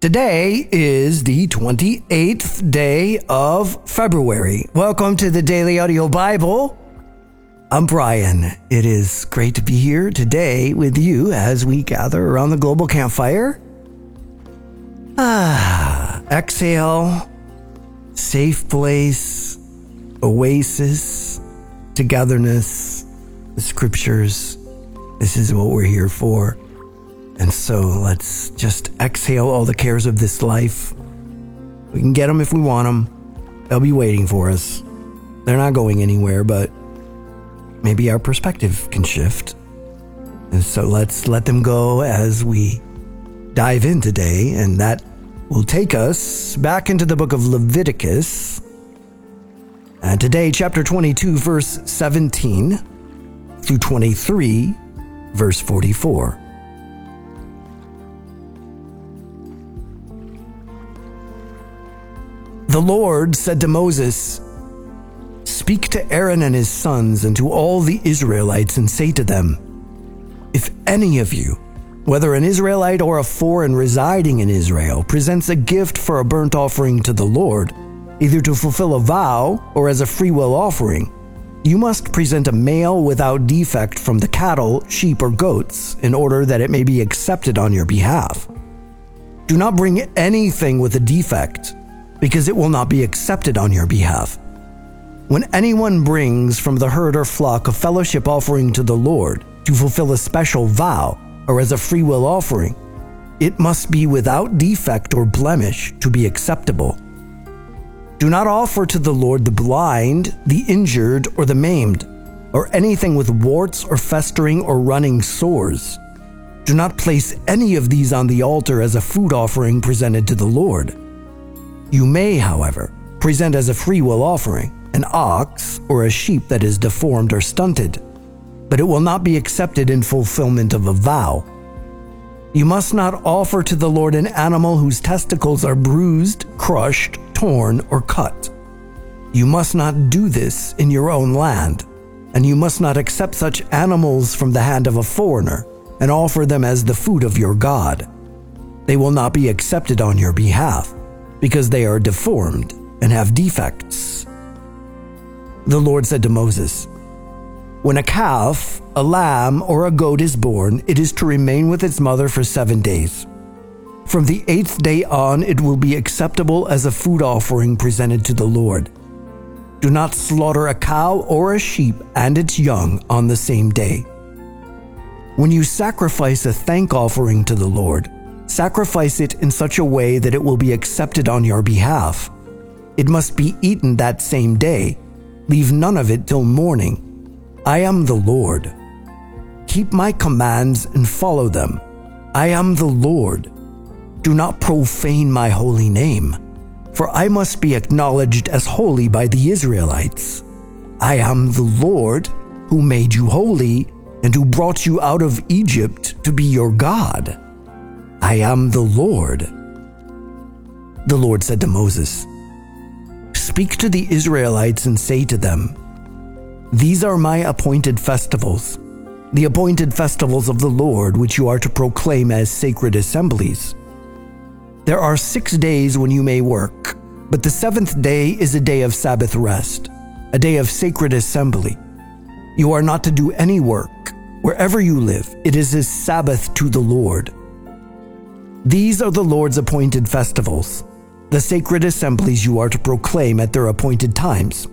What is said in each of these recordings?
Today is the 28th day of February. Welcome to the Daily Audio Bible. I'm Brian. It is great to be here today with you as we gather around the global campfire. Ah, exhale, safe place, oasis, togetherness, the scriptures. This is what we're here for. And so let's just exhale all the cares of this life. We can get them if we want them. They'll be waiting for us. They're not going anywhere, but maybe our perspective can shift. And so let's let them go as we dive in today, and that will take us back into the book of Leviticus. And today, chapter 22, verse 17 through 23, verse 44. The Lord said to Moses, Speak to Aaron and his sons and to all the Israelites and say to them, If any of you, whether an Israelite or a foreign residing in Israel, presents a gift for a burnt offering to the Lord, either to fulfill a vow or as a freewill offering, you must present a male without defect from the cattle, sheep, or goats in order that it may be accepted on your behalf. Do not bring anything with a defect because it will not be accepted on your behalf. When anyone brings from the herd or flock a fellowship offering to the Lord to fulfill a special vow or as a freewill offering, it must be without defect or blemish to be acceptable. Do not offer to the Lord the blind, the injured, or the maimed, or anything with warts or festering or running sores. Do not place any of these on the altar as a food offering presented to the Lord. You may, however, present as a freewill offering an ox or a sheep that is deformed or stunted, but it will not be accepted in fulfillment of a vow. You must not offer to the Lord an animal whose testicles are bruised, crushed, torn, or cut. You must not do this in your own land, and you must not accept such animals from the hand of a foreigner and offer them as the food of your God. They will not be accepted on your behalf because they are deformed and have defects. The Lord said to Moses, When a calf, a lamb, or a goat is born, it is to remain with its mother for seven days. From the eighth day on, it will be acceptable as a food offering presented to the Lord. Do not slaughter a cow or a sheep and its young on the same day. When you sacrifice a thank offering to the Lord, Sacrifice it in such a way that it will be accepted on your behalf. It must be eaten that same day. Leave none of it till morning. I am the Lord. Keep my commands and follow them. I am the Lord. Do not profane my holy name, for I must be acknowledged as holy by the Israelites. I am the Lord who made you holy and who brought you out of Egypt to be your God. I am the Lord. The Lord said to Moses, Speak to the Israelites and say to them, These are my appointed festivals, the appointed festivals of the Lord, which you are to proclaim as sacred assemblies. There are six days when you may work, but the seventh day is a day of Sabbath rest, a day of sacred assembly. You are not to do any work. Wherever you live, it is a Sabbath to the Lord. These are the Lord's appointed festivals, the sacred assemblies you are to proclaim at their appointed times.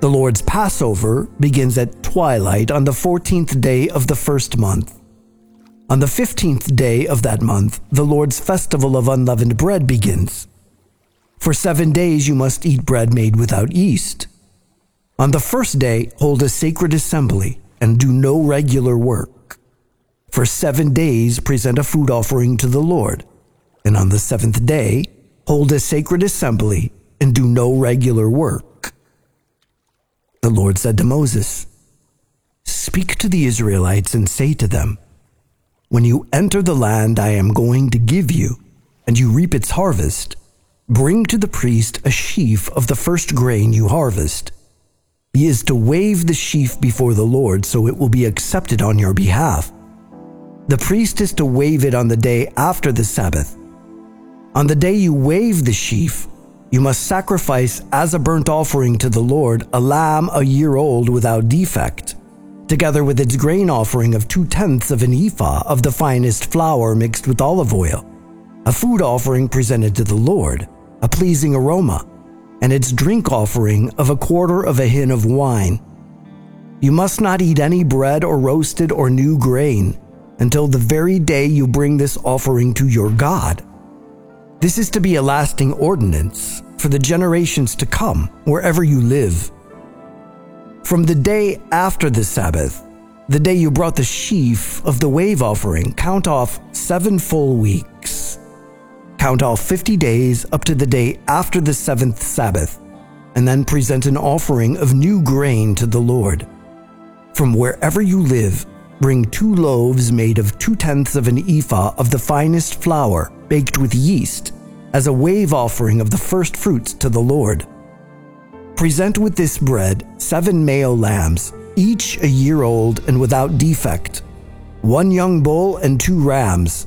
The Lord's Passover begins at twilight on the 14th day of the first month. On the 15th day of that month, the Lord's festival of unleavened bread begins. For seven days you must eat bread made without yeast. On the first day, hold a sacred assembly and do no regular work. For seven days, present a food offering to the Lord. And on the seventh day, hold a sacred assembly and do no regular work. The Lord said to Moses, Speak to the Israelites and say to them, When you enter the land I am going to give you, and you reap its harvest, bring to the priest a sheaf of the first grain you harvest. He is to wave the sheaf before the Lord so it will be accepted on your behalf. The priest is to wave it on the day after the Sabbath. On the day you wave the sheaf, you must sacrifice as a burnt offering to the Lord a lamb a year old without defect, together with its grain offering of two tenths of an ephah of the finest flour mixed with olive oil, a food offering presented to the Lord, a pleasing aroma, and its drink offering of a quarter of a hin of wine. You must not eat any bread or roasted or new grain until the very day you bring this offering to your God. This is to be a lasting ordinance for the generations to come, wherever you live. From the day after the Sabbath, the day you brought the sheaf of the wave offering, count off seven full weeks. Count off 50 days up to the day after the seventh Sabbath, and then present an offering of new grain to the Lord. From wherever you live, bring two loaves made of two tenths of an ephah of the finest flour baked with yeast as a wave offering of the first fruits to the Lord. Present with this bread seven male lambs, each a year old and without defect, one young bull and two rams.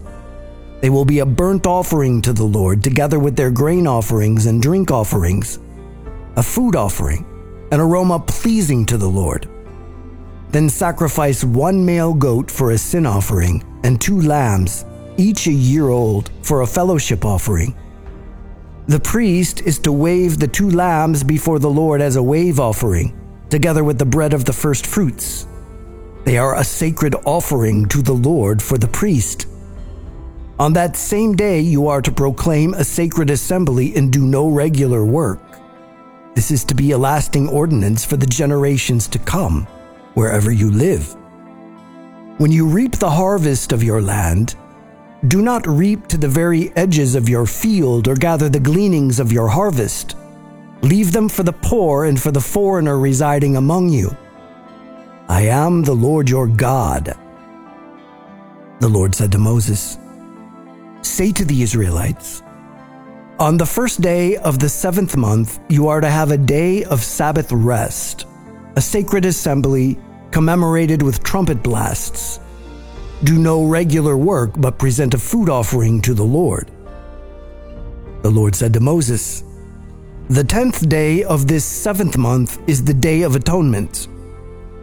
They will be a burnt offering to the Lord together with their grain offerings and drink offerings, a food offering, an aroma pleasing to the Lord. Then sacrifice one male goat for a sin offering and two lambs, each a year old, for a fellowship offering. The priest is to wave the two lambs before the Lord as a wave offering, together with the bread of the first fruits. They are a sacred offering to the Lord for the priest. On that same day, you are to proclaim a sacred assembly and do no regular work. This is to be a lasting ordinance for the generations to come wherever you live. When you reap the harvest of your land, do not reap to the very edges of your field or gather the gleanings of your harvest. Leave them for the poor and for the foreigner residing among you. I am the Lord your God. The Lord said to Moses, Say to the Israelites, On the first day of the seventh month, you are to have a day of Sabbath rest a sacred assembly commemorated with trumpet blasts. Do no regular work, but present a food offering to the Lord. The Lord said to Moses, The tenth day of this seventh month is the Day of Atonement.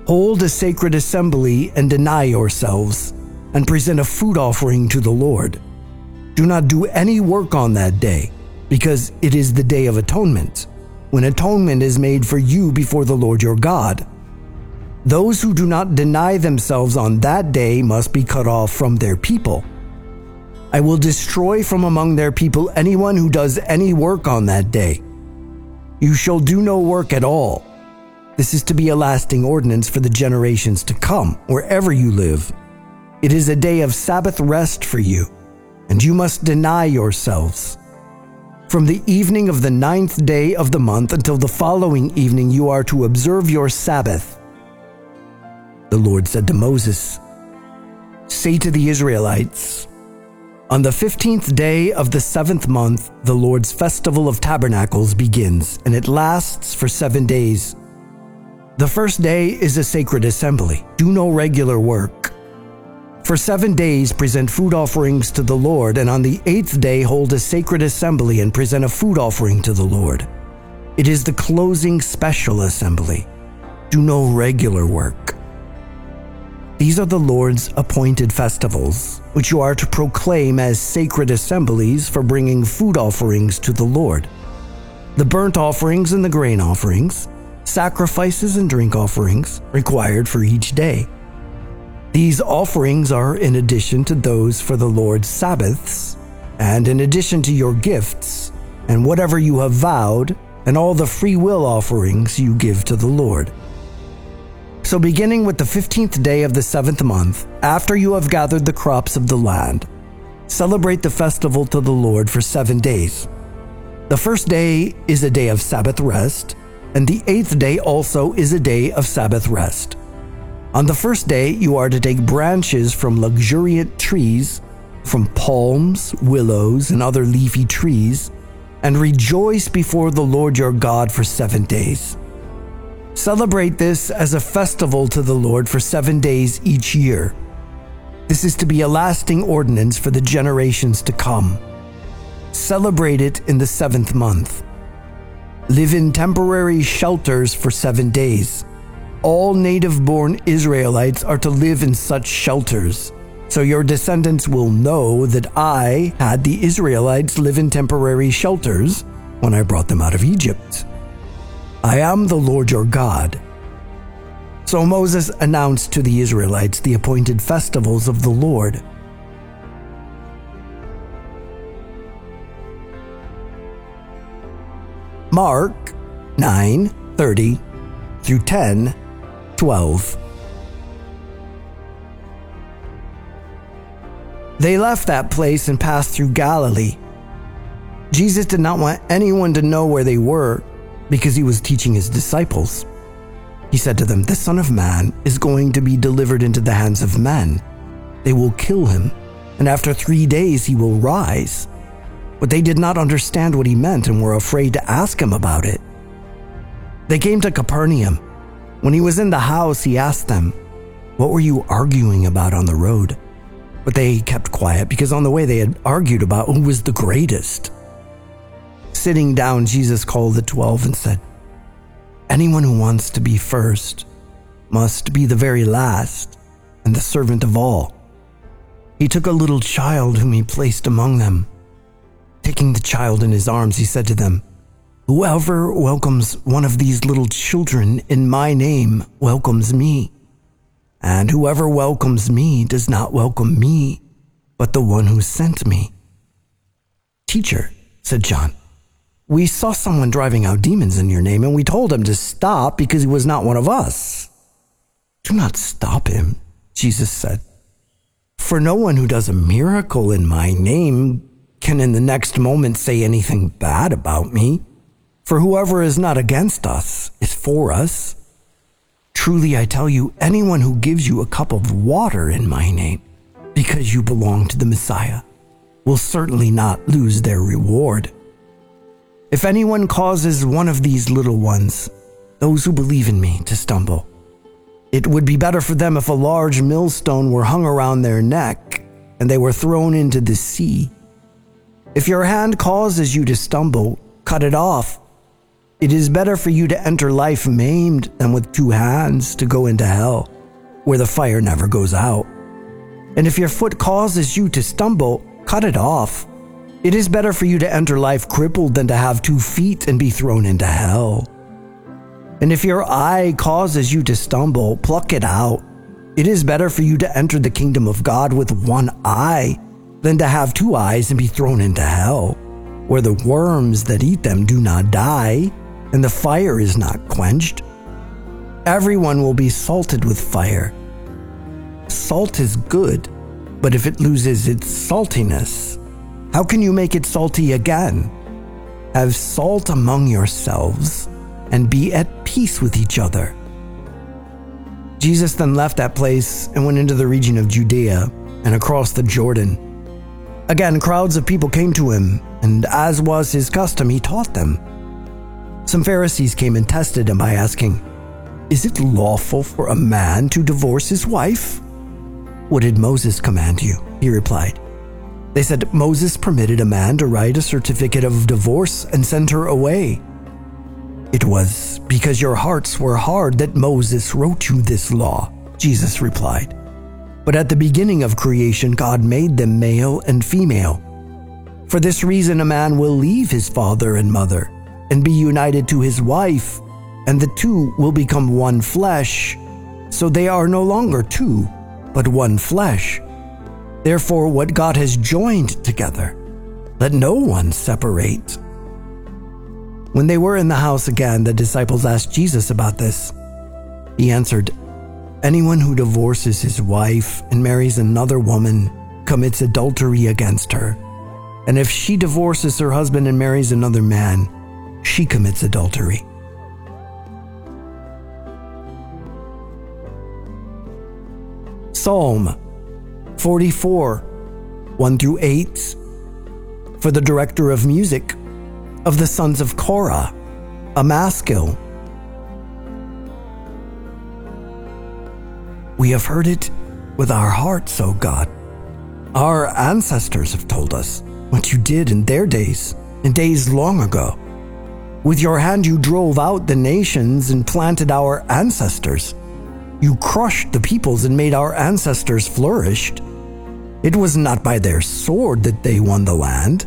Hold a sacred assembly and deny yourselves, and present a food offering to the Lord. Do not do any work on that day, because it is the Day of Atonement when atonement is made for you before the Lord your God. Those who do not deny themselves on that day must be cut off from their people. I will destroy from among their people anyone who does any work on that day. You shall do no work at all. This is to be a lasting ordinance for the generations to come, wherever you live. It is a day of Sabbath rest for you, and you must deny yourselves. From the evening of the ninth day of the month until the following evening, you are to observe your Sabbath. The Lord said to Moses, Say to the Israelites, On the fifteenth day of the seventh month, the Lord's festival of tabernacles begins, and it lasts for seven days. The first day is a sacred assembly. Do no regular work. For seven days, present food offerings to the Lord, and on the eighth day, hold a sacred assembly and present a food offering to the Lord. It is the closing special assembly. Do no regular work. These are the Lord's appointed festivals, which you are to proclaim as sacred assemblies for bringing food offerings to the Lord. The burnt offerings and the grain offerings, sacrifices and drink offerings required for each day these offerings are in addition to those for the Lord's Sabbaths, and in addition to your gifts, and whatever you have vowed, and all the free will offerings you give to the Lord. So, beginning with the fifteenth day of the seventh month, after you have gathered the crops of the land, celebrate the festival to the Lord for seven days. The first day is a day of Sabbath rest, and the eighth day also is a day of Sabbath rest. On the first day, you are to take branches from luxuriant trees, from palms, willows, and other leafy trees, and rejoice before the Lord your God for seven days. Celebrate this as a festival to the Lord for seven days each year. This is to be a lasting ordinance for the generations to come. Celebrate it in the seventh month. Live in temporary shelters for seven days. All native born Israelites are to live in such shelters, so your descendants will know that I had the Israelites live in temporary shelters when I brought them out of Egypt. I am the Lord your God. So Moses announced to the Israelites the appointed festivals of the Lord. Mark 9 30 through 10 12. They left that place and passed through Galilee. Jesus did not want anyone to know where they were because he was teaching his disciples. He said to them, The Son of Man is going to be delivered into the hands of men. They will kill him, and after three days he will rise. But they did not understand what he meant and were afraid to ask him about it. They came to Capernaum. When he was in the house, he asked them, What were you arguing about on the road? But they kept quiet because on the way they had argued about who was the greatest. Sitting down, Jesus called the twelve and said, Anyone who wants to be first must be the very last and the servant of all. He took a little child whom he placed among them. Taking the child in his arms, he said to them, Whoever welcomes one of these little children in my name welcomes me. And whoever welcomes me does not welcome me, but the one who sent me. Teacher, said John, we saw someone driving out demons in your name, and we told him to stop because he was not one of us. Do not stop him, Jesus said. For no one who does a miracle in my name can in the next moment say anything bad about me. For whoever is not against us is for us. Truly, I tell you, anyone who gives you a cup of water in my name, because you belong to the Messiah, will certainly not lose their reward. If anyone causes one of these little ones, those who believe in me, to stumble, it would be better for them if a large millstone were hung around their neck and they were thrown into the sea. If your hand causes you to stumble, cut it off it is better for you to enter life maimed than with two hands to go into hell, where the fire never goes out. And if your foot causes you to stumble, cut it off. It is better for you to enter life crippled than to have two feet and be thrown into hell. And if your eye causes you to stumble, pluck it out. It is better for you to enter the kingdom of God with one eye than to have two eyes and be thrown into hell, where the worms that eat them do not die and the fire is not quenched. Everyone will be salted with fire. Salt is good, but if it loses its saltiness, how can you make it salty again? Have salt among yourselves and be at peace with each other. Jesus then left that place and went into the region of Judea and across the Jordan. Again, crowds of people came to him, and as was his custom, he taught them. Some Pharisees came and tested him by asking, Is it lawful for a man to divorce his wife? What did Moses command you? He replied. They said, Moses permitted a man to write a certificate of divorce and send her away. It was because your hearts were hard that Moses wrote you this law, Jesus replied. But at the beginning of creation, God made them male and female. For this reason, a man will leave his father and mother and be united to his wife, and the two will become one flesh. So they are no longer two, but one flesh. Therefore, what God has joined together, let no one separate. When they were in the house again, the disciples asked Jesus about this. He answered, Anyone who divorces his wife and marries another woman commits adultery against her. And if she divorces her husband and marries another man, she commits adultery. Psalm 44 1 through 8 for the director of music of the sons of Korah, a. We have heard it with our hearts, O God. Our ancestors have told us what you did in their days, in days long ago. With your hand, you drove out the nations and planted our ancestors. You crushed the peoples and made our ancestors flourished. It was not by their sword that they won the land,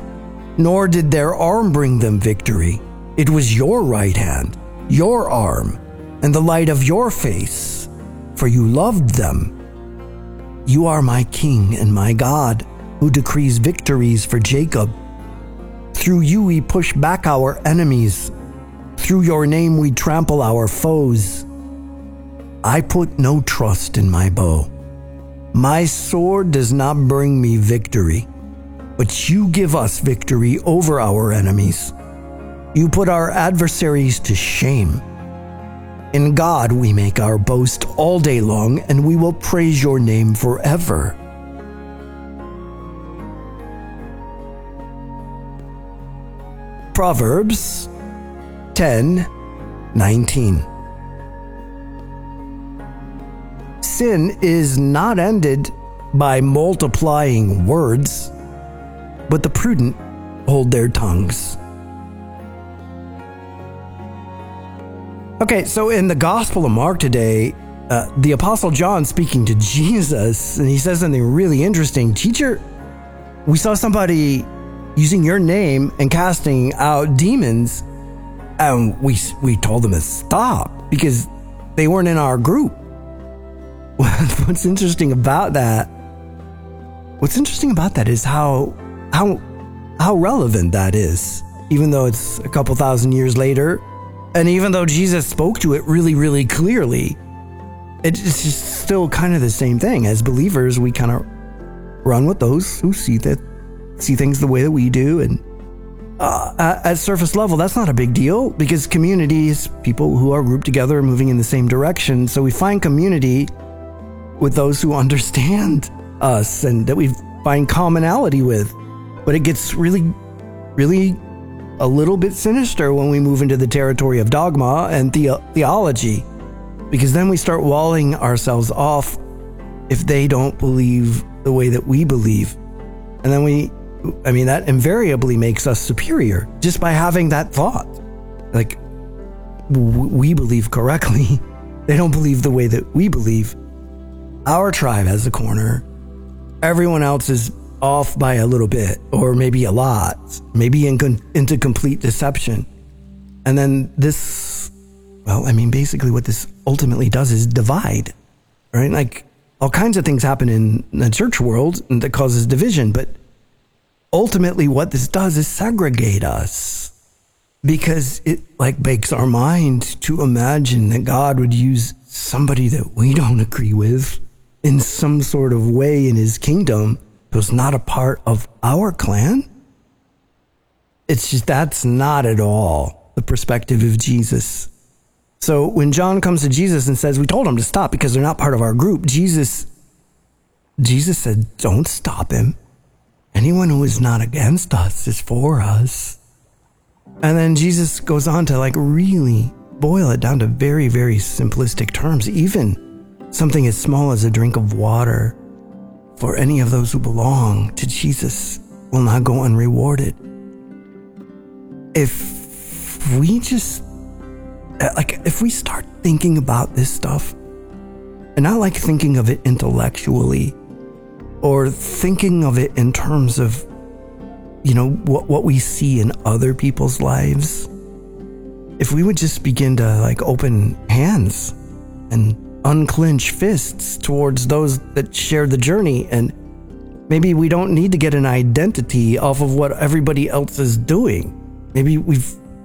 nor did their arm bring them victory. It was your right hand, your arm, and the light of your face, for you loved them. You are my king and my God, who decrees victories for Jacob. Through you we push back our enemies. Through your name we trample our foes. I put no trust in my bow. My sword does not bring me victory, but you give us victory over our enemies. You put our adversaries to shame. In God we make our boast all day long, and we will praise your name forever. Proverbs 10 19. Sin is not ended by multiplying words, but the prudent hold their tongues. Okay, so in the Gospel of Mark today, uh, the Apostle John speaking to Jesus, and he says something really interesting. Teacher, we saw somebody using your name and casting out demons, and we we told them to stop because they weren't in our group. What's interesting about that? What's interesting about that is how how how relevant that is, even though it's a couple thousand years later, and even though Jesus spoke to it really, really clearly, it's just still kind of the same thing. As believers, we kind of run with those who see that see things the way that we do, and uh, at surface level, that's not a big deal because communities, people who are grouped together are moving in the same direction. So we find community with those who understand us and that we find commonality with. But it gets really, really a little bit sinister when we move into the territory of dogma and the- theology, because then we start walling ourselves off if they don't believe the way that we believe. And then we I mean, that invariably makes us superior just by having that thought. Like, we believe correctly. They don't believe the way that we believe. Our tribe has the corner. Everyone else is off by a little bit, or maybe a lot, maybe in con- into complete deception. And then this, well, I mean, basically what this ultimately does is divide, right? Like, all kinds of things happen in the church world that causes division, but ultimately what this does is segregate us because it like bakes our mind to imagine that God would use somebody that we don't agree with in some sort of way in his kingdom who's not a part of our clan. It's just that's not at all the perspective of Jesus. So when John comes to Jesus and says, We told him to stop because they're not part of our group, Jesus Jesus said, Don't stop him. Anyone who is not against us is for us. And then Jesus goes on to like really boil it down to very, very simplistic terms, even something as small as a drink of water for any of those who belong to Jesus will not go unrewarded. If we just, like, if we start thinking about this stuff and not like thinking of it intellectually, or thinking of it in terms of, you know, what, what we see in other people's lives, if we would just begin to like open hands and unclench fists towards those that share the journey and maybe we don't need to get an identity off of what everybody else is doing. Maybe we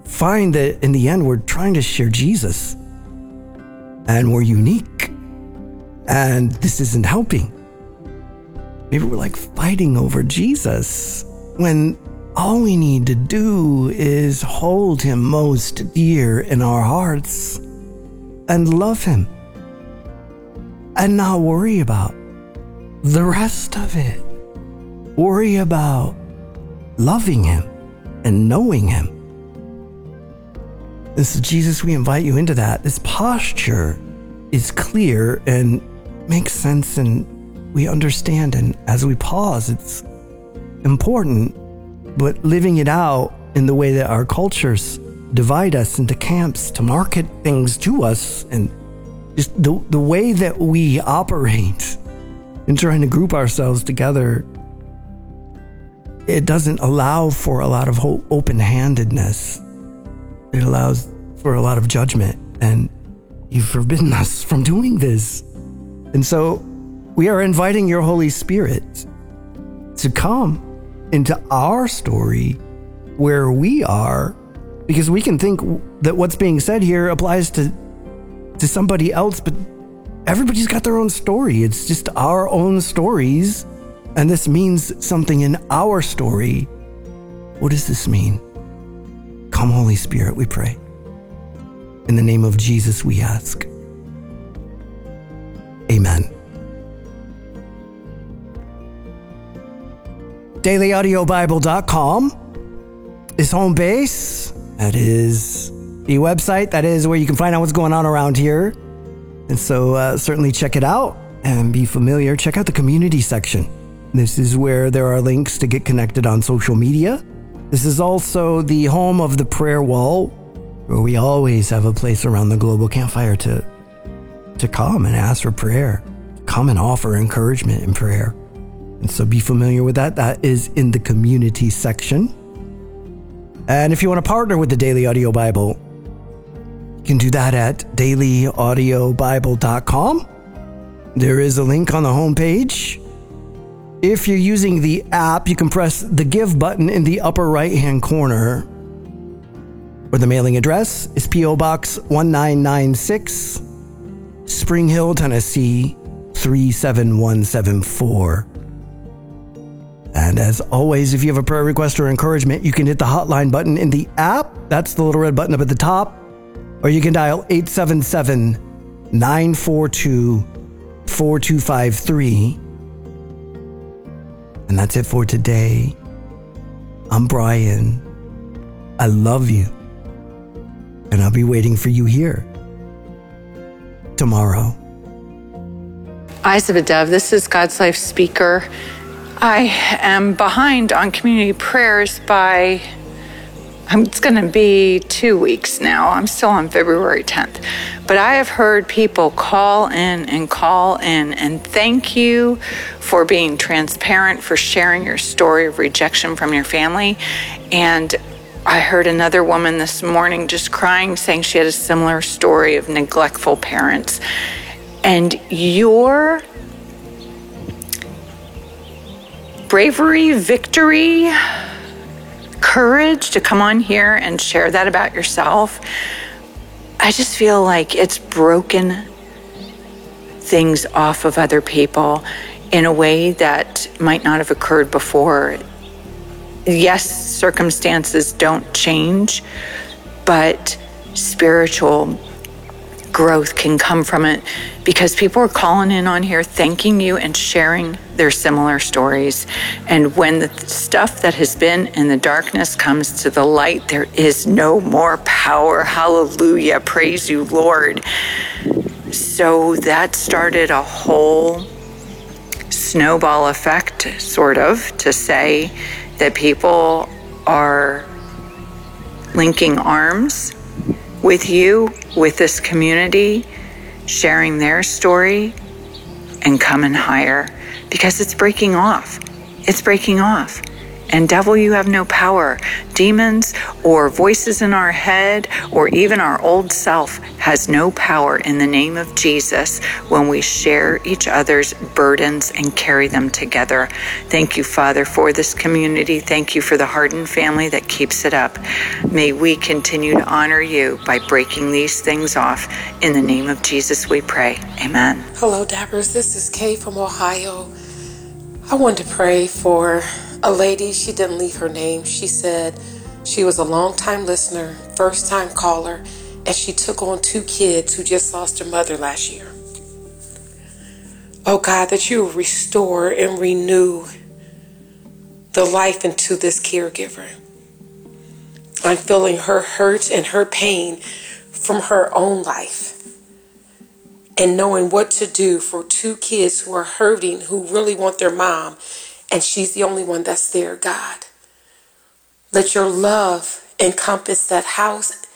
find that in the end we're trying to share Jesus and we're unique and this isn't helping. Maybe we're like fighting over Jesus when all we need to do is hold him most dear in our hearts and love him and not worry about the rest of it. Worry about loving him and knowing him. This is Jesus, we invite you into that. This posture is clear and makes sense and we understand. And as we pause, it's important but living it out in the way that our cultures divide us into camps to market things to us and just the, the way that we operate in trying to group ourselves together it doesn't allow for a lot of open-handedness it allows for a lot of judgment and you've forbidden us from doing this and so we are inviting your holy spirit to come into our story where we are because we can think that what's being said here applies to to somebody else but everybody's got their own story. It's just our own stories and this means something in our story. What does this mean? Come holy spirit we pray. In the name of jesus we ask. Amen dailyaudiobible.com is home base. That is the website. That is where you can find out what's going on around here. And so uh, certainly check it out and be familiar. Check out the community section. This is where there are links to get connected on social media. This is also the home of the prayer wall, where we always have a place around the global campfire to, to come and ask for prayer, come and offer encouragement and prayer. And so be familiar with that. That is in the community section. And if you want to partner with the Daily Audio Bible, you can do that at dailyaudiobible.com. There is a link on the homepage. If you're using the app, you can press the give button in the upper right hand corner. Or the mailing address is P.O. Box 1996, Spring Hill, Tennessee 37174. And as always, if you have a prayer request or encouragement, you can hit the hotline button in the app. That's the little red button up at the top. Or you can dial 877 942 4253. And that's it for today. I'm Brian. I love you. And I'll be waiting for you here tomorrow. Eyes of a Dove, this is God's Life speaker. I am behind on community prayers by, um, it's going to be two weeks now. I'm still on February 10th. But I have heard people call in and call in and thank you for being transparent, for sharing your story of rejection from your family. And I heard another woman this morning just crying, saying she had a similar story of neglectful parents. And your bravery, victory, courage to come on here and share that about yourself. I just feel like it's broken things off of other people in a way that might not have occurred before. Yes, circumstances don't change, but spiritual growth can come from it because people are calling in on here, thanking you and sharing their similar stories. And when the stuff that has been in the darkness comes to the light, there is no more power. Hallelujah. Praise you, Lord. So that started a whole snowball effect, sort of, to say that people are linking arms with you, with this community, sharing their story, and coming higher because it's breaking off. It's breaking off. And devil, you have no power. Demons or voices in our head or even our old self has no power in the name of Jesus when we share each other's burdens and carry them together. Thank you, Father, for this community. Thank you for the Hardin family that keeps it up. May we continue to honor you by breaking these things off. In the name of Jesus, we pray. Amen. Hello, Dabbers. This is Kay from Ohio. I want to pray for a lady, she didn't leave her name. She said she was a long time listener, first time caller, and she took on two kids who just lost their mother last year. Oh God, that you restore and renew the life into this caregiver. I'm feeling her hurt and her pain from her own life. And knowing what to do for two kids who are hurting, who really want their mom and she's the only one that's there, God. Let your love encompass that house,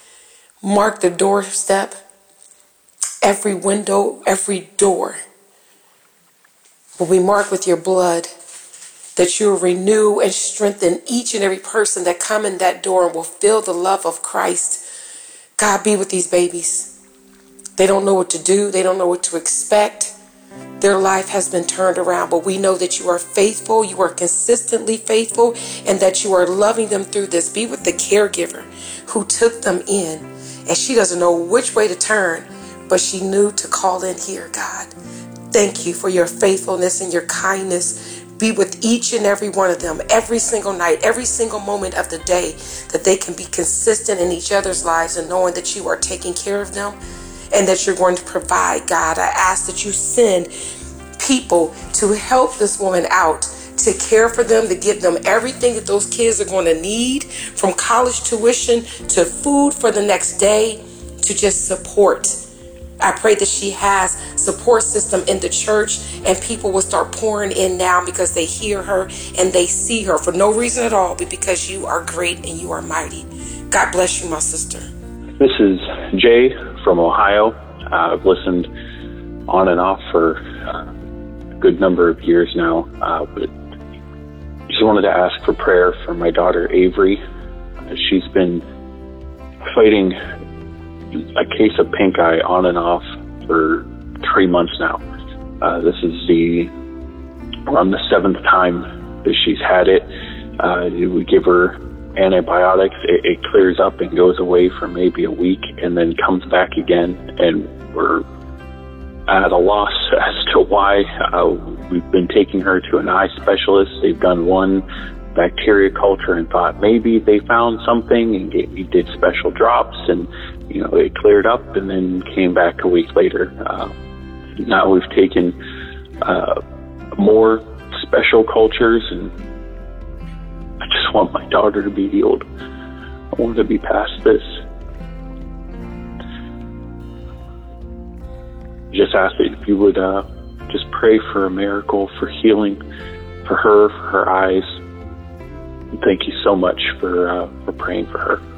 mark the doorstep, every window, every door. Will we mark with your blood that you will renew and strengthen each and every person that come in that door and will feel the love of Christ. God be with these babies. They don't know what to do. They don't know what to expect. Their life has been turned around, but we know that you are faithful, you are consistently faithful, and that you are loving them through this. Be with the caregiver who took them in, and she doesn't know which way to turn, but she knew to call in here, God. Thank you for your faithfulness and your kindness. Be with each and every one of them every single night, every single moment of the day, that they can be consistent in each other's lives and knowing that you are taking care of them and that you're going to provide, God. I ask that you send people to help this woman out, to care for them, to give them everything that those kids are going to need from college tuition to food for the next day, to just support. I pray that she has support system in the church and people will start pouring in now because they hear her and they see her for no reason at all, but because you are great and you are mighty. God bless you, my sister. This is Jay from Ohio. Uh, I've listened on and off for uh, a good number of years now, uh, but just wanted to ask for prayer for my daughter Avery. She's been fighting a case of pink eye on and off for three months now. Uh, this is the around the seventh time that she's had it. Uh, we give her antibiotics. It, it clears up and goes away for maybe a week, and then comes back again. And we're at a loss as to why. Uh, we've been taking her to an eye specialist. They've done one bacteria culture and thought maybe they found something and we did special drops and you know it cleared up and then came back a week later. Uh, now we've taken uh, more special cultures and want my daughter to be healed. I want to be past this. Just ask that if you would uh, just pray for a miracle, for healing, for her, for her eyes. Thank you so much for uh, for praying for her.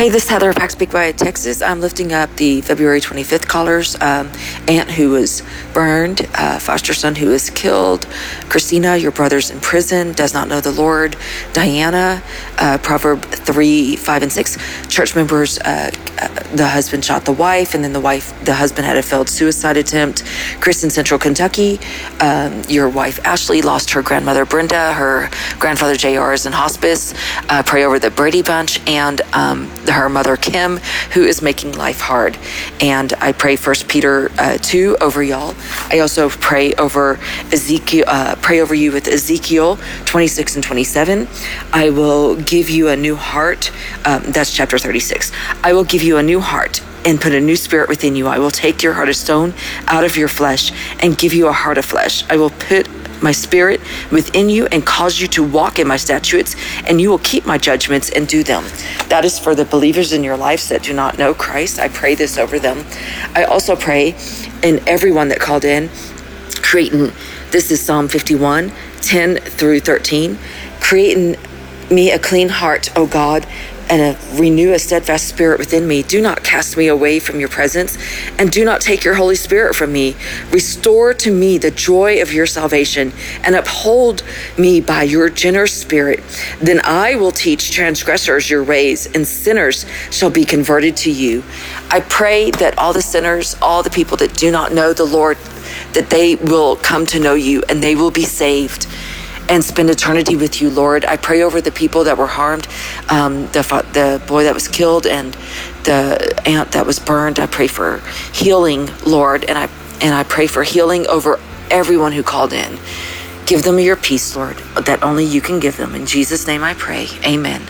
Hey, this is Heather of Pax Speak via Texas. I'm lifting up the February 25th callers. Um, aunt who was burned, uh, foster son who was killed, Christina, your brother's in prison, does not know the Lord, Diana, uh, Proverb 3, 5, and 6, church members, uh, uh, the husband shot the wife, and then the wife, the husband had a failed suicide attempt. Chris in Central Kentucky, um, your wife Ashley lost her grandmother Brenda, her grandfather JR is in hospice. Uh, pray over the Brady Bunch and um, her mother Kim, who is making life hard. And I pray First Peter uh, two over y'all. I also pray over Ezekiel. Uh, pray over you with Ezekiel twenty six and twenty seven. I will give you a new heart. Um, that's chapter thirty six. I will give you a new heart and put a new spirit within you. I will take your heart of stone out of your flesh and give you a heart of flesh. I will put my spirit within you and cause you to walk in my statutes, and you will keep my judgments and do them. That is for the believers in your lives that do not know Christ. I pray this over them. I also pray in everyone that called in, creating this is Psalm 51 10 through 13, creating me a clean heart, O God, and a, renew a steadfast spirit within me. Do not cast me away from your presence, and do not take your Holy Spirit from me. Restore to me the joy of your salvation, and uphold me by your generous spirit. Then I will teach transgressors your ways, and sinners shall be converted to you. I pray that all the sinners, all the people that do not know the Lord, that they will come to know you and they will be saved and spend eternity with you, Lord. I pray over the people that were harmed, um, the the boy that was killed, and the aunt that was burned. I pray for healing, Lord, and I and I pray for healing over everyone who called in. Give them your peace, Lord, that only you can give them. In Jesus' name I pray. Amen.